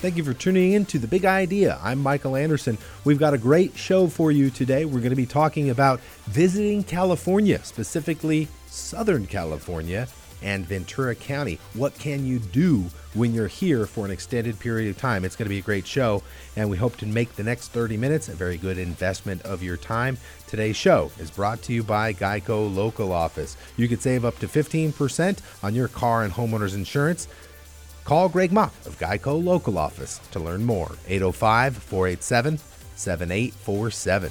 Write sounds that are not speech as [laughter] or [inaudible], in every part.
Thank you for tuning in to The Big Idea. I'm Michael Anderson. We've got a great show for you today. We're going to be talking about visiting California, specifically Southern California and Ventura County. What can you do when you're here for an extended period of time? It's going to be a great show, and we hope to make the next 30 minutes a very good investment of your time. Today's show is brought to you by Geico Local Office. You could save up to 15% on your car and homeowners insurance. Call Greg Mock of Geico Local Office to learn more. 805 487 7847.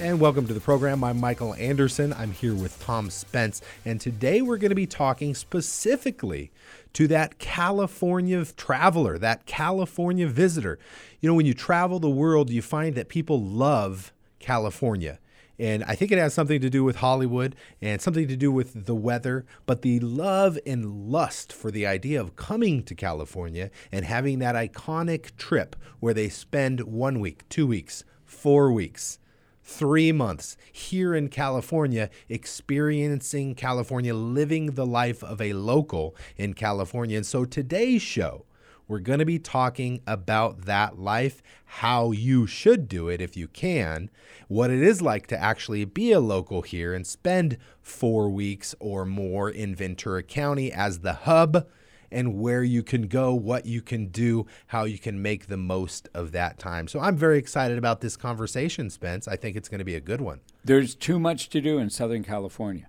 And welcome to the program. I'm Michael Anderson. I'm here with Tom Spence. And today we're going to be talking specifically to that California traveler, that California visitor. You know, when you travel the world, you find that people love California. And I think it has something to do with Hollywood and something to do with the weather, but the love and lust for the idea of coming to California and having that iconic trip where they spend one week, two weeks, four weeks three months here in California, experiencing California, living the life of a local in California. And so today's show, we're going to be talking about that life, how you should do it if you can, what it is like to actually be a local here and spend four weeks or more in Ventura County as the hub and where you can go, what you can do, how you can make the most of that time. So I'm very excited about this conversation, Spence. I think it's going to be a good one. There's too much to do in Southern California,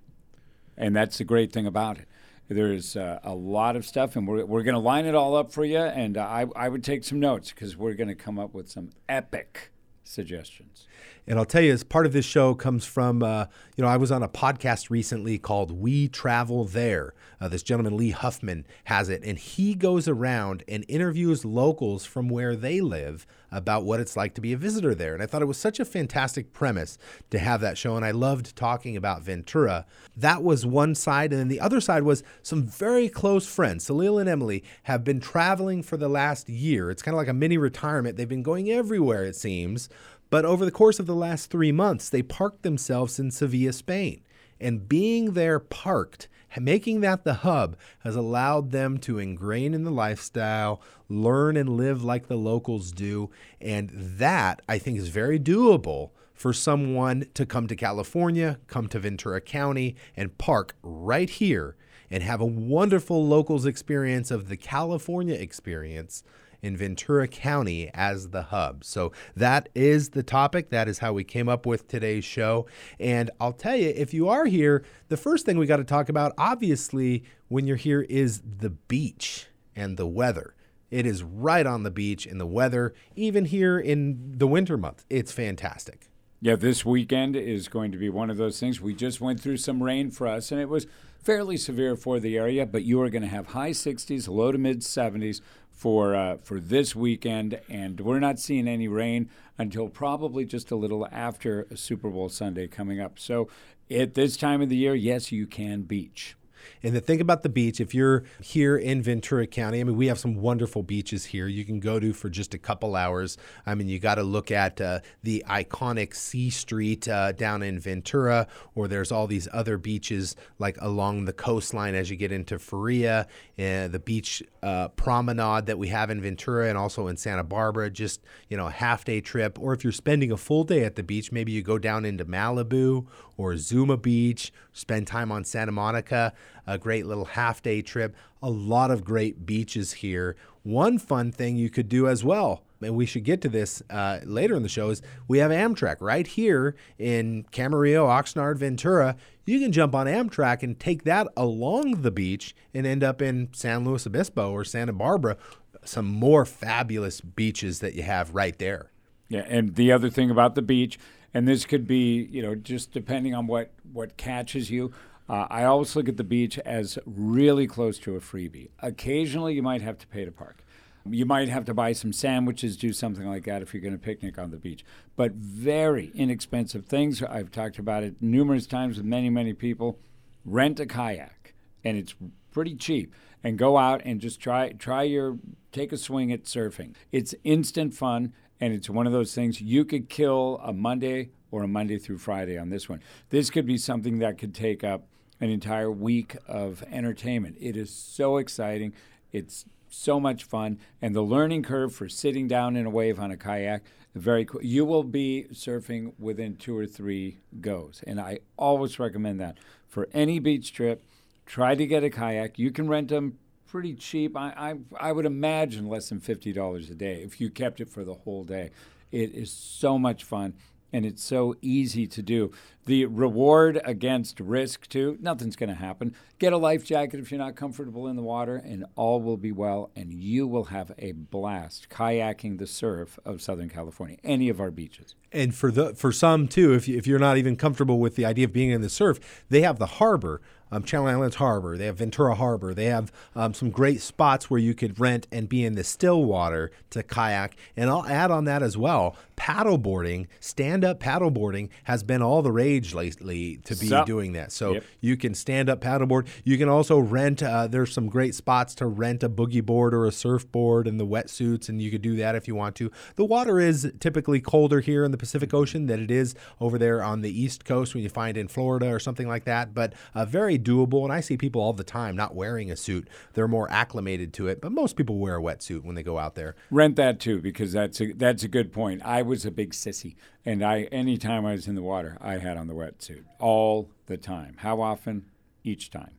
and that's the great thing about it. There's uh, a lot of stuff, and we're, we're going to line it all up for you. And uh, I, I would take some notes because we're going to come up with some epic suggestions. And I'll tell you, as part of this show comes from, uh, you know, I was on a podcast recently called We Travel There. Uh, this gentleman, Lee Huffman, has it. And he goes around and interviews locals from where they live about what it's like to be a visitor there. And I thought it was such a fantastic premise to have that show. And I loved talking about Ventura. That was one side. And then the other side was some very close friends. Salil and Emily have been traveling for the last year. It's kind of like a mini retirement. They've been going everywhere, it seems. But over the course of the last three months, they parked themselves in Sevilla, Spain. And being there parked, making that the hub, has allowed them to ingrain in the lifestyle, learn and live like the locals do. And that, I think, is very doable for someone to come to California, come to Ventura County, and park right here and have a wonderful locals experience of the California experience in Ventura County as the hub. So that is the topic. That is how we came up with today's show. And I'll tell you, if you are here, the first thing we got to talk about, obviously, when you're here, is the beach and the weather. It is right on the beach and the weather, even here in the winter month. It's fantastic. Yeah, this weekend is going to be one of those things. We just went through some rain for us, and it was fairly severe for the area, but you are going to have high 60s, low to mid 70s for uh, for this weekend, and we're not seeing any rain until probably just a little after Super Bowl Sunday coming up. So at this time of the year, yes, you can beach. And the thing about the beach, if you're here in Ventura County, I mean, we have some wonderful beaches here you can go to for just a couple hours. I mean, you got to look at uh, the iconic C Street uh, down in Ventura, or there's all these other beaches like along the coastline as you get into Faria, uh, the beach uh, promenade that we have in Ventura and also in Santa Barbara, just, you know, a half day trip. Or if you're spending a full day at the beach, maybe you go down into Malibu or Zuma Beach, spend time on Santa Monica a great little half day trip. A lot of great beaches here. One fun thing you could do as well, and we should get to this uh, later in the show, is we have Amtrak right here in Camarillo, Oxnard, Ventura. You can jump on Amtrak and take that along the beach and end up in San Luis Obispo or Santa Barbara. Some more fabulous beaches that you have right there. Yeah, and the other thing about the beach, and this could be, you know, just depending on what what catches you. Uh, I always look at the beach as really close to a freebie. Occasionally, you might have to pay to park. You might have to buy some sandwiches, do something like that if you're going to picnic on the beach. But very inexpensive things. I've talked about it numerous times with many, many people. Rent a kayak, and it's pretty cheap. And go out and just try try your take a swing at surfing. It's instant fun, and it's one of those things you could kill a Monday or a Monday through Friday on this one. This could be something that could take up an entire week of entertainment. It is so exciting. It's so much fun, and the learning curve for sitting down in a wave on a kayak very cool. You will be surfing within two or three goes, and I always recommend that for any beach trip. Try to get a kayak. You can rent them pretty cheap. I I, I would imagine less than fifty dollars a day if you kept it for the whole day. It is so much fun and it's so easy to do. The reward against risk, too, nothing's going to happen. Get a life jacket if you're not comfortable in the water, and all will be well, and you will have a blast kayaking the surf of Southern California, any of our beaches. And for the for some too, if you, if you're not even comfortable with the idea of being in the surf, they have the harbor um, Channel Islands Harbor. They have Ventura Harbor. They have um, some great spots where you could rent and be in the still water to kayak. And I'll add on that as well. Paddleboarding, stand up paddleboarding has been all the rage lately to be so, doing that. So yep. you can stand up paddleboard. You can also rent, uh, there's some great spots to rent a boogie board or a surfboard and the wetsuits, and you could do that if you want to. The water is typically colder here in the Pacific Ocean than it is over there on the East Coast when you find in Florida or something like that. But uh, very doable. And I see people all the time not wearing a suit. They're more acclimated to it, but most people wear a wetsuit when they go out there. Rent that too, because that's a, that's a good point. I was a big sissy, and I anytime I was in the water, I had on the wetsuit all the time. How often? Each time.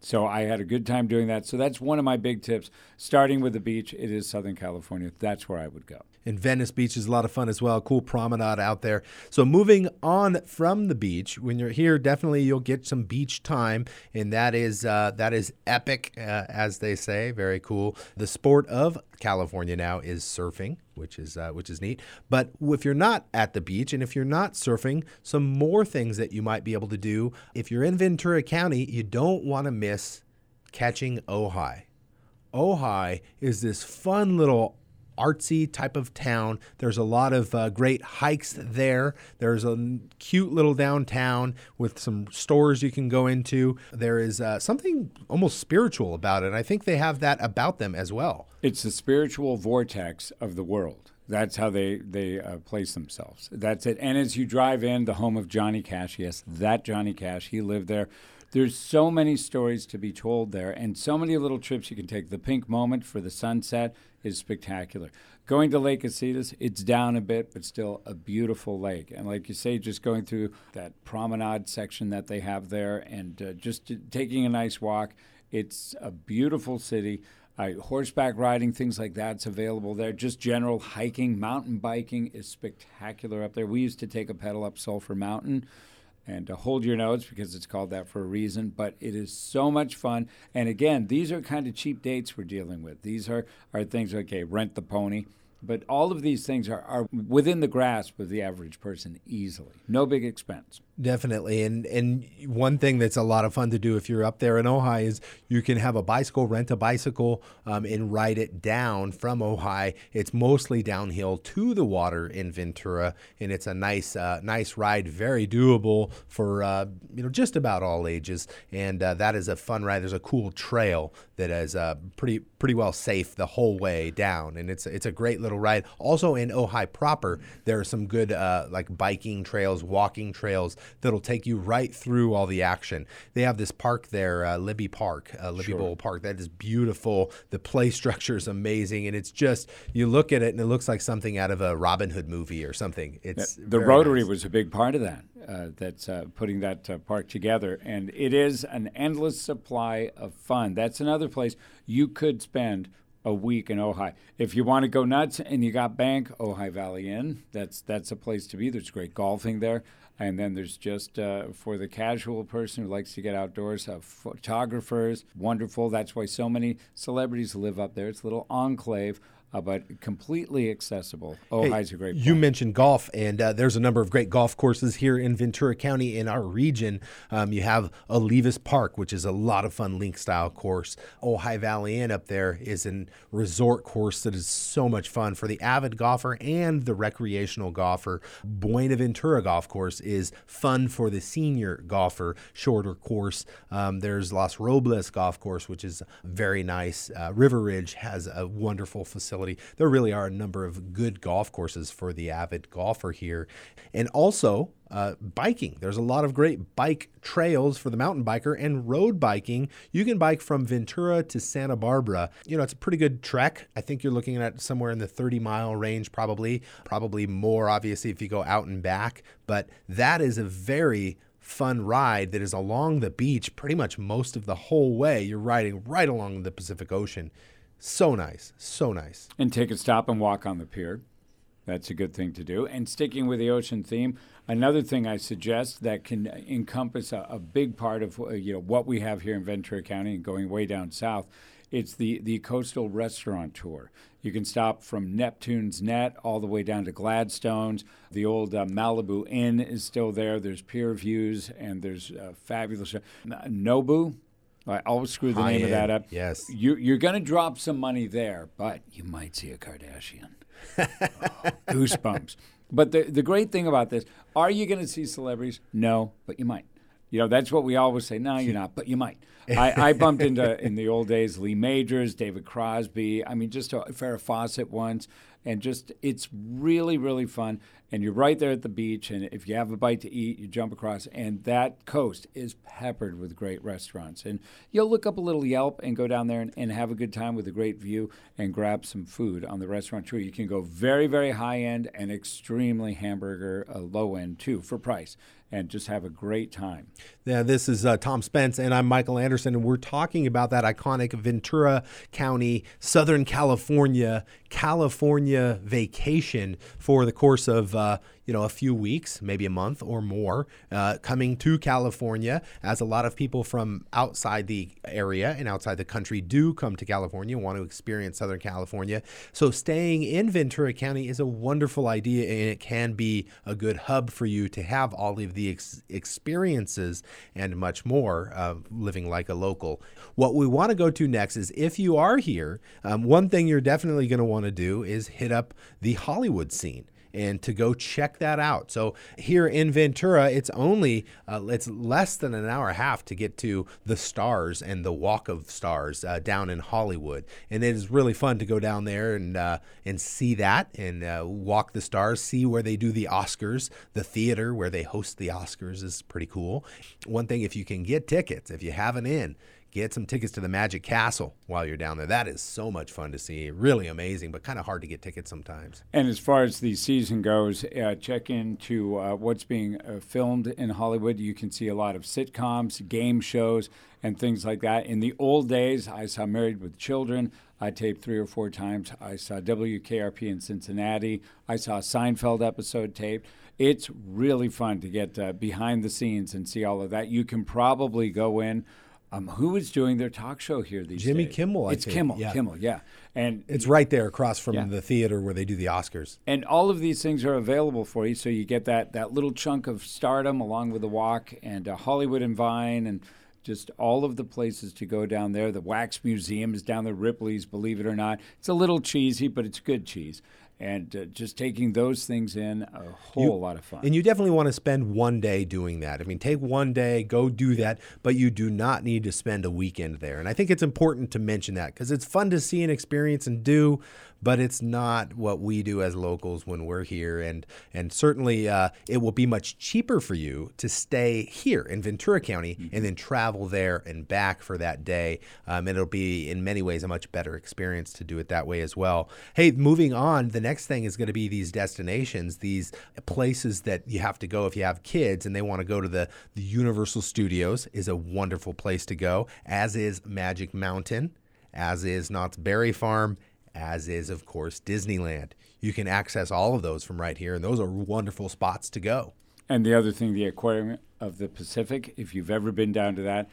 So I had a good time doing that. So that's one of my big tips. Starting with the beach, it is Southern California. That's where I would go. And Venice Beach is a lot of fun as well. Cool promenade out there. So moving on from the beach, when you're here, definitely you'll get some beach time, and that is uh, that is epic, uh, as they say. Very cool. The sport of California now is surfing, which is uh, which is neat. But if you're not at the beach and if you're not surfing, some more things that you might be able to do. If you're in Ventura County, you don't want to miss catching ojai. Ojai is this fun little artsy type of town. There's a lot of uh, great hikes there. There's a cute little downtown with some stores you can go into. There is uh, something almost spiritual about it. I think they have that about them as well. It's the spiritual vortex of the world. That's how they they uh, place themselves. That's it. And as you drive in, the home of Johnny Cash, yes, that Johnny Cash, he lived there. There's so many stories to be told there, and so many little trips you can take. The pink moment for the sunset is spectacular. Going to Lake Casitas, it's down a bit, but still a beautiful lake. And like you say, just going through that promenade section that they have there and uh, just taking a nice walk, it's a beautiful city. Uh, horseback riding, things like that's available there. Just general hiking, mountain biking is spectacular up there. We used to take a pedal up Sulphur Mountain and to hold your notes because it's called that for a reason. But it is so much fun. And again, these are kind of cheap dates we're dealing with. These are, are things, okay, rent the pony. But all of these things are, are within the grasp of the average person easily. No big expense. Definitely. And and one thing that's a lot of fun to do if you're up there in Ojai is you can have a bicycle, rent a bicycle, um, and ride it down from Ojai. It's mostly downhill to the water in Ventura, and it's a nice uh, nice ride, very doable for uh, you know just about all ages. And uh, that is a fun ride. There's a cool trail that is uh, pretty pretty well safe the whole way down, and it's it's a great little ride. Also in Ojai proper, there are some good uh, like biking trails, walking trails that'll take you right through all the action. They have this park there, uh, Libbey Park, uh, Libbey sure. Bowl Park. That is beautiful. The play [laughs] structure is amazing, and it's just you look at it and it looks like something out of a Robin Hood movie or something. It's the Rotary nice. was a big part of that. Uh, that's uh, putting that uh, park together, and it is an endless supply of fun. That's another place you could spend a week in Ojai. If you want to go nuts and you got bank, Ojai Valley Inn. That's that's a place to be. There's great golfing there. And then there's just uh, for the casual person who likes to get outdoors, uh, photographers, wonderful. That's why so many celebrities live up there. It's a little enclave uh, but completely accessible. Ojai's hey, a great. Point. You mentioned golf, and uh, there's a number of great golf courses here in Ventura County in our region. Um, you have Olivas Park, which is a lot of fun link style course. Ojai Valley Inn up there is a resort course that is so much fun for the avid golfer and the recreational golfer. Buenaventura Golf Course is fun for the senior golfer, shorter course. Um, there's Los Robles Golf Course, which is very nice. Uh, River Ridge has a wonderful facility facility. There really are a number of good golf courses for the avid golfer here. And also, uh, biking. There's a lot of great bike trails for the mountain biker and road biking. You can bike from Ventura to Santa Barbara. You know, it's a pretty good trek. I think you're looking at somewhere in the 30 mile range, probably, probably more, obviously, if you go out and back. But that is a very fun ride that is along the beach pretty much most of the whole way. You're riding right along the Pacific Ocean. So nice, so nice. And take a stop and walk on the pier. That's a good thing to do. And sticking with the ocean theme, another thing I suggest that can encompass a, a big part of uh, you know what we have here in Ventura County and going way down south, it's the the coastal restaurant tour. You can stop from Neptune's Net all the way down to Gladstone's. The old uh, Malibu Inn is still there. There's pier views and there's uh, fabulous Nobu. I always screw the High name of that up. yes. you, you're going to drop some money there, but you might see a Kardashian. Oh, [laughs] goosebumps. But the the great thing about this, are you going to see celebrities? No, but you might. You know, that's what we always say. No, you're not, but you might. I, I bumped into [laughs] in the old days Lee Majors, David Crosby. I mean, just a Farrah Fawcett once, and just it's really really fun. And you're right there at the beach, and if you have a bite to eat, you jump across, and that coast is peppered with great restaurants. And you'll look up a little Yelp and go down there and, and have a good time with a great view and grab some food on the restaurant tour. You can go very very high end and extremely hamburger uh, low end too for price and just have a great time. Yeah, this is uh, Tom Spence, and I'm Michael Anderson, and we're talking about that iconic Ventura County, Southern California, California vacation for the course of uh, you know a few weeks, maybe a month or more, uh, coming to California. As a lot of people from outside the area and outside the country do come to California, want to experience Southern California. So staying in Ventura County is a wonderful idea, and it can be a good hub for you to have all of the ex- experiences and much more uh, living like a local. What we want to go to next is if you are here, um, one thing you're definitely going to want to do is hit up the Hollywood scene and to go check that out. So here in Ventura, it's only uh, it's less than an hour and a half to get to the Stars and the Walk of Stars uh, down in Hollywood, and it is really fun to go down there and uh, and see that and uh, walk the stars, see where they do the Oscars, the theater where they host the Oscars is pretty cool. One thing, if you can get tickets, if you have an in get some tickets to the Magic Castle while you're down there. That is so much fun to see. Really amazing, but kind of hard to get tickets sometimes. And as far as the season goes, uh, check into uh, what's being uh, filmed in Hollywood. You can see a lot of sitcoms, game shows, and things like that. In the old days, I saw Married with Children. I taped three or four times. I saw WKRP in Cincinnati. I saw a Seinfeld episode taped. It's really fun to get uh, behind the scenes and see all of that. You can probably go in. Um, who is doing their talk show here these days? Jimmy days? Kimmel, I it's think. Kimmel. Yeah. Kimmel, yeah. And It's right there across from Yeah. the theater where they do the Oscars. and all of these things are available for you, so you get that that little chunk of stardom along with the walk and uh, Hollywood and Vine and just all of the places to go down there. The Wax Museum is down there, Ripley's, believe it or not. It's a little cheesy, but it's good cheese. And uh, just taking those things in, a whole lot of fun. And you definitely want to spend one day doing that. I mean, take one day, go do that, but you do not need to spend a weekend there. And I think it's important to mention that because it's fun to see and experience and do, but it's not what we do as locals when we're here. And and certainly uh, it will be much cheaper for you to stay here in Ventura County and then travel there and back for that day. Um, and it'll be in many ways a much better experience to do it that way as well. Hey, moving on, the next thing is going to be these destinations, these places that you have to go if you have kids and they want to go to the, the Universal Studios is a wonderful place to go, as is Magic Mountain, as is Knott's Berry Farm, as is, of course, Disneyland. You can access all of those from right here, and those are wonderful spots to go. And the other thing, the Aquarium of the Pacific, if you've ever been down to that,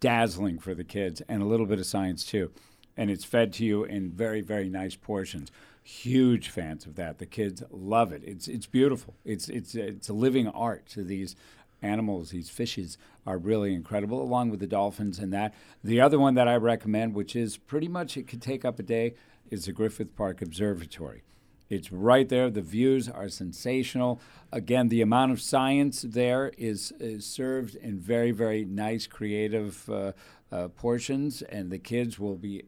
dazzling for the kids and a little bit of science too. And it's fed to you in very, very nice portions. Huge fans of that. The kids love it. It's it's beautiful. It's it's it's a living art to these animals. These fishes are really incredible, along with the dolphins and that. The other one that I recommend, which is pretty much it could take up a day, is the Griffith Park Observatory. It's right there. The views are sensational. Again, the amount of science there is, is served in very, very nice, creative uh, uh, portions, and the kids will be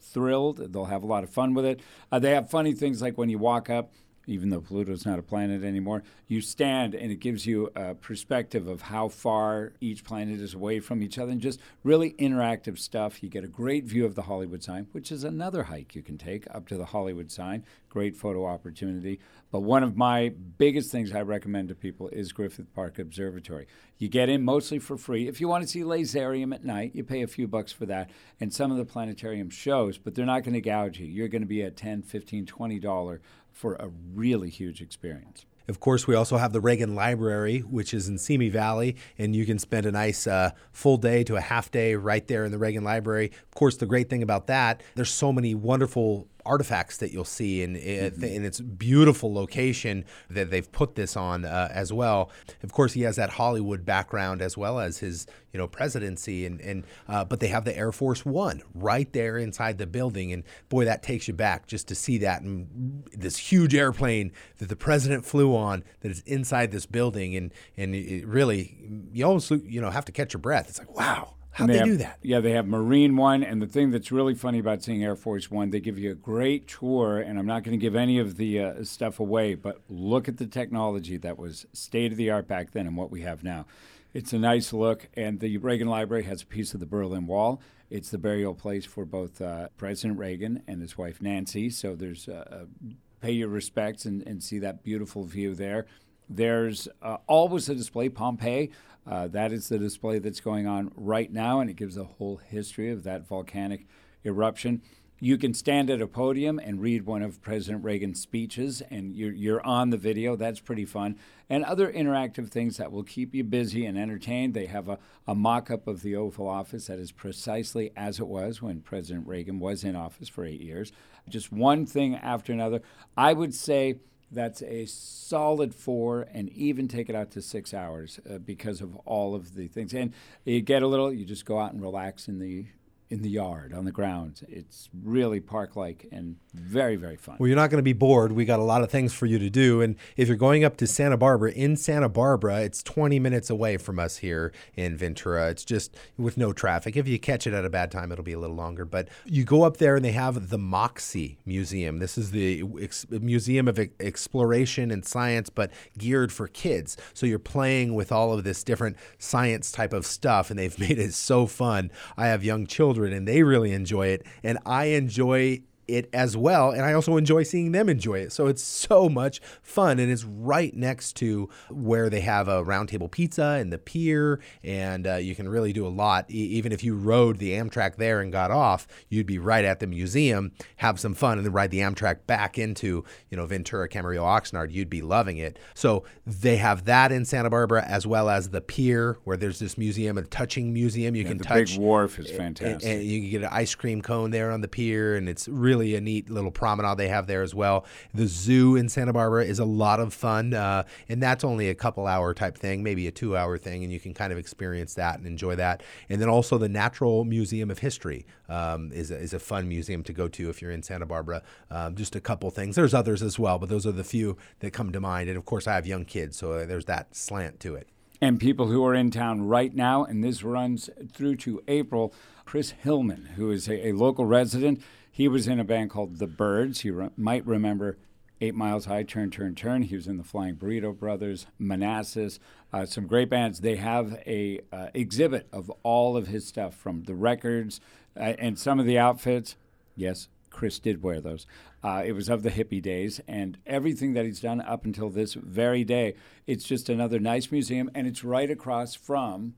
thrilled. They'll have a lot of fun with it. Uh, they have funny things like when you walk up, even though Pluto's not a planet anymore, you stand and it gives you a perspective of how far each planet is away from each other and just really interactive stuff. You get a great view of the Hollywood sign, which is another hike you can take up to the Hollywood sign. Great photo opportunity. But one of my biggest things I recommend to people is Griffith Park Observatory. You get in mostly for free. If you want to see Laserium at night, you pay a few bucks for that and some of the planetarium shows, but they're not going to gouge you. You're going to be at 10, 15, 20 dollar for a really huge experience. Of course, we also have the Reagan Library, which is in Simi Valley, and you can spend a nice uh, full day to a half day right there in the Reagan Library. Of course, the great thing about that, there's so many wonderful artifacts that you'll see in, mm-hmm. in its beautiful location that they've put this on uh, as well. Of course, he has that Hollywood background as well as his you know presidency and and uh, but they have the Air Force One right there inside the building and boy that takes you back just to see that and this huge airplane that the president flew on that is inside this building and and it really you almost you know have to catch your breath. It's like wow How'd they, they have, do that? Yeah, they have Marine One, and the thing that's really funny about seeing Air Force One, they give you a great tour, and I'm not going to give any of the uh, stuff away, but look at the technology that was state of the art back then and what we have now. It's a nice look, and the Reagan Library has a piece of the Berlin Wall. It's the burial place for both uh, President Reagan and his wife Nancy, so there's uh, uh pay your respects and, and see that beautiful view there. There's uh, always a display, Pompeii. Uh, that is the display that's going on right now, and it gives a whole history of that volcanic eruption. You can stand at a podium and read one of President Reagan's speeches, and you're, you're on the video. That's pretty fun. And other interactive things that will keep you busy and entertained. They have a, a mock up of the Oval Office that is precisely as it was when President Reagan was in office for eight years. Just one thing after another. I would say that's a solid four and even take it out to six hours uh, because of all of the things. And you get a little you just go out and relax in the in the yard on the grounds. It's really park like and very, very fun. Well, you're not going to be bored. We got a lot of things for you to do. And if you're going up to Santa Barbara, in Santa Barbara, it's 20 minutes away from us here in Ventura. It's just with no traffic. If you catch it at a bad time, it'll be a little longer. But you go up there and they have the MOXI Museum. This is the ex- Museum of Exploration and Science, but geared for kids. So you're playing with all of this different science type of stuff, and they've [laughs] made it so fun. I have young children children and they really enjoy it. And I enjoy it as well. And I also enjoy seeing them enjoy it. So it's so much fun. And it's right next to where they have a roundtable pizza and the pier. And uh, you can really do a lot. E- even if you rode the Amtrak there and got off, you'd be right at the museum, have some fun, and then ride the Amtrak back into, you know, Ventura, Camarillo, Oxnard. You'd be loving it. So they have that in Santa Barbara as well as the pier where there's this museum, a touching museum. You yeah, can the touch. big wharf is fantastic. And, and you can get an ice cream cone there on the pier. And it's really really a neat little promenade they have there as well. The zoo in Santa Barbara is a lot of fun, uh, and that's only a couple hour type thing, maybe a two hour thing, and you can kind of experience that and enjoy that. And then also the Natural Museum of History um, is, a, is a fun museum to go to if you're in Santa Barbara. Um, just a couple things. There's others as well, but those are the few that come to mind. And of course, I have young kids, so there's that slant to it. And people who are in town right now, and this runs through to April, Chris Hillman, who is a, a local resident, he was in a band called The Byrds. You re- might remember Eight Miles High, Turn, Turn, Turn. He was in the Flying Burrito Brothers, Manassas, uh, some great bands. They have a uh, exhibit of all of his stuff from the records uh, and some of the outfits. Yes, Chris did wear those. Uh, it was of the hippie days, and everything that he's done up until this very day. It's just another nice museum, and it's right across from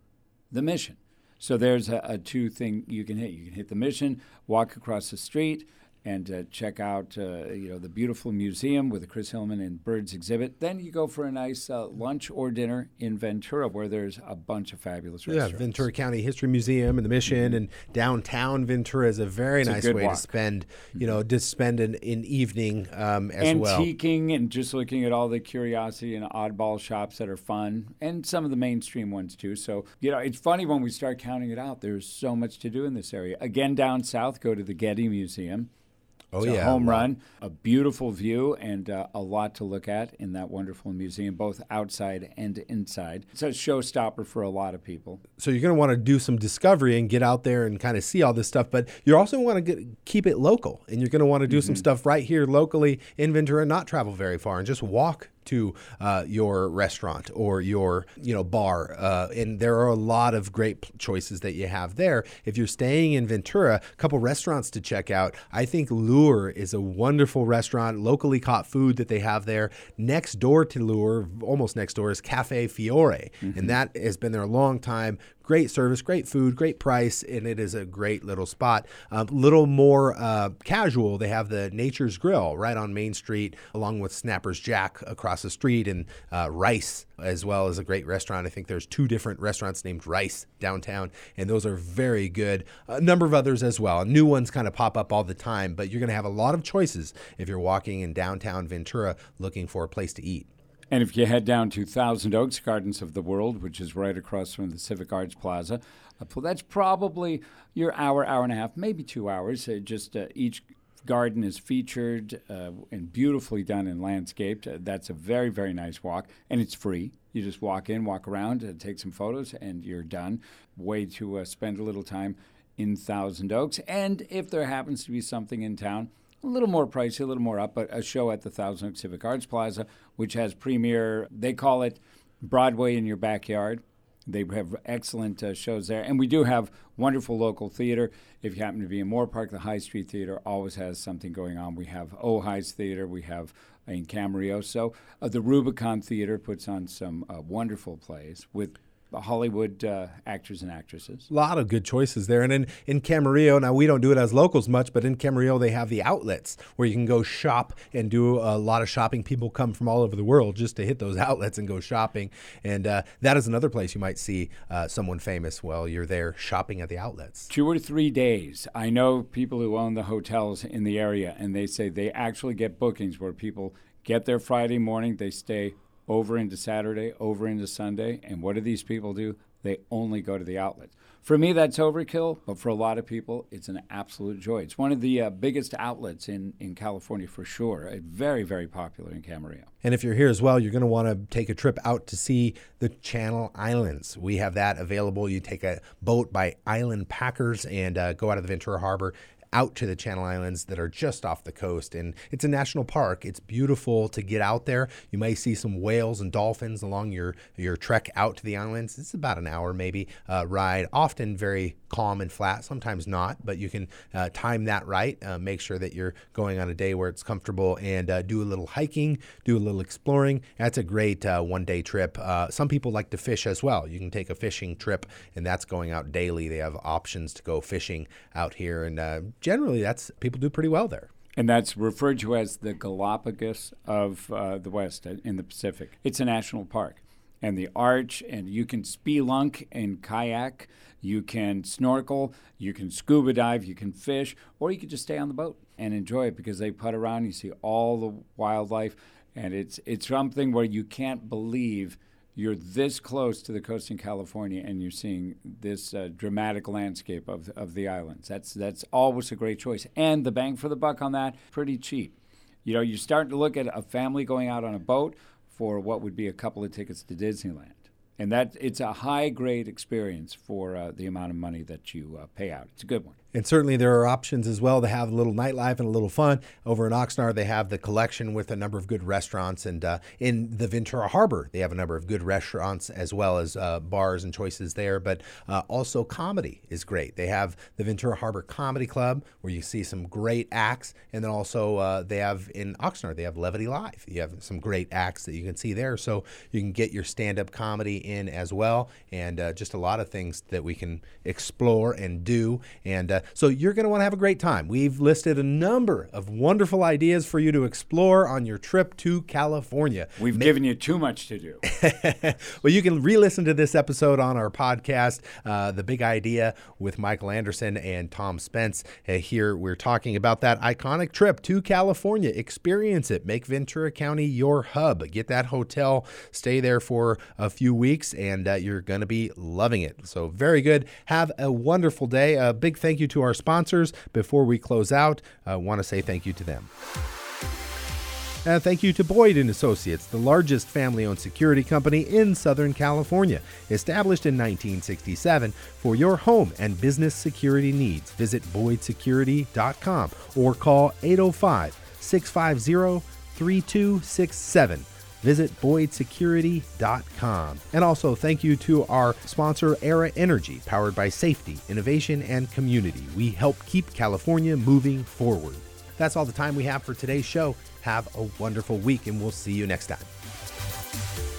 the Mission. So there's a, a, two thing you can hit. You can hit the mission, walk across the street, and uh, check out uh, you know the beautiful museum with the Chris Hillman and Byrds exhibit. Then you go for a nice uh, lunch or dinner in Ventura, where there's a bunch of fabulous yeah, restaurants. Yeah, Ventura County History Museum and the Mission, mm-hmm. and downtown Ventura is a very it's nice a way walk. to spend you know to spend an, an evening um, as Antiquing well. Antiquing and just looking at all the curiosity and oddball shops that are fun, and some of the mainstream ones too. So you know, it's funny when we start counting it out. There's so much to do in this area. Again, down south, go to the Getty Museum Oh, it's yeah, a home wow. run, a beautiful view, and uh, a lot to look at in that wonderful museum, both outside and inside. It's a showstopper for a lot of people. so you're going to want to do some discovery and get out there and kind of see all this stuff but you also want to get, keep it local and you're going to want to do some stuff right here locally in ventura and not travel very far and just walk to uh, your restaurant or your you know bar uh, and there are a lot of great choices that you have there. If you're staying in ventura a couple restaurants to check out. I think lure is a wonderful restaurant locally caught food that they have there. Next door to lure almost next door is cafe fiore and that has been there a long time great service, great food, great price, and it is a great little spot. A little more uh, casual, they have the Nature's Grill right on Main Street, along with Snapper's Jack across the street, and uh, Rice as well as a great restaurant. I think there's two different restaurants named Rice downtown, and those are very good. A number of others as well. New ones kind of pop up all the time, but you're going to have a lot of choices if you're walking in downtown Ventura looking for a place to eat. And if you head down to Thousand Oaks Gardens of the World, which is right across from the Civic Arts Plaza, uh, that's probably your hour, hour and a half, maybe two hours. Uh, just uh, each garden is featured uh, and beautifully done and landscaped. Uh, that's a very, very nice walk, and it's free. You just walk in, walk around, uh, take some photos, and you're done. Way to spend a little time in Thousand Oaks. And if there happens to be something in town, a little more pricey, a little more up, but a show at the Thousand Oaks Civic Arts Plaza, which has premier, they call it Broadway in your backyard. They have excellent uh, shows there. And we do have wonderful local theater. If you happen to be in Moorpark, the High Street Theater always has something going on. We have Ojai's Theater, we have in Camarillo. So uh, the Rubicon Theater puts on some uh, wonderful plays with Hollywood uh, actors and actresses. A lot of good choices there. And in, in Camarillo, now we don't do it as locals much, but in Camarillo, they have the outlets where you can go shop and do a lot of shopping. People come from all over the world just to hit those [laughs] outlets and go shopping. And uh, that is another place you might see uh, someone famous while you're there shopping at the outlets. two or three days. I know people who own the hotels in the area, and they say they actually get bookings where people get there Friday morning, they stay over into Saturday, over into Sunday, and what do these people do? They only go to the outlets. For me, that's overkill, but for a lot of people, it's an absolute joy. It's one of the uh, biggest outlets in, in California for sure. Uh, very, very popular in Camarillo. And if you're here as well, you're going to want to take a trip out to see the Channel Islands. We have that available. You take a boat by Island Packers and uh, go out of the Ventura Harbor out to the Channel Islands that are just off the coast. And it's a national park. It's beautiful to get out there. You may see some whales and dolphins along your, your trek out to the islands. It's about an hour maybe uh, ride, often very calm and flat, sometimes not, but you can uh, time that right. Uh, make sure that you're going on a day where it's comfortable and uh, do a little hiking, do a little exploring. That's a great uh, one day trip. Uh, some people like to fish as well. You can take a fishing trip, and that's going out daily. They have options to go fishing out here, and generally, that's people do pretty well there. And that's referred to as the Galapagos of uh, the West uh, in the Pacific. It's a national park. And the arch, and you can spelunk and kayak, you can snorkel, you can scuba dive, you can fish, or you can just stay on the boat and enjoy it because they put around, you see all the wildlife, and it's it's something where you can't believe you're this close to the coast in California and you're seeing this uh, dramatic landscape of, of the islands. That's that's always a great choice, and the bang for the buck on that pretty cheap. You know, you're starting to look at a family going out on a boat for what would be a couple of tickets to Disneyland, and that it's a high grade experience for uh, the amount of money that you uh, pay out. It's a good one. And certainly there are options as well to have a little nightlife and a little fun. Over in Oxnard, they have the collection with a number of good restaurants. And uh, in the Ventura Harbor, they have a number of good restaurants as well as uh, bars and choices there. But uh, also comedy is great. They have the Ventura Harbor Comedy Club where you see some great acts. And then also uh, they have in Oxnard, they have Levity Live. You have some great acts that you can see there. So you can get your stand up comedy in as well. And uh, just a lot of things that we can explore and do. And so you're going to want to have a great time. We've listed a number of wonderful ideas for you to explore on your trip to California. We've given you too much to do. [laughs] well, you can re listen to this episode on our podcast, uh, The Big Idea with Michael Anderson and Tom Spence. Uh, here we're talking about that iconic trip to California. Experience it. Make Ventura County your hub. Get that hotel, stay there for a few weeks weeks, and uh, you're going to be loving it. So, very good. Have a wonderful day. A big thank you to our sponsors. Before we close out, I want to say thank you to them. Uh, thank you to Boyd and Associates, the largest family-owned security company in Southern California, established in 1967 for your home and business security needs. Visit boydsecurity.com or call 805-650-3267. Visit boydsecurity.com. And also thank you to our sponsor Era Energy, powered by safety, innovation and community. We help keep California moving forward. That's all the time we have for today's show. Have a wonderful week, and we'll see you next time.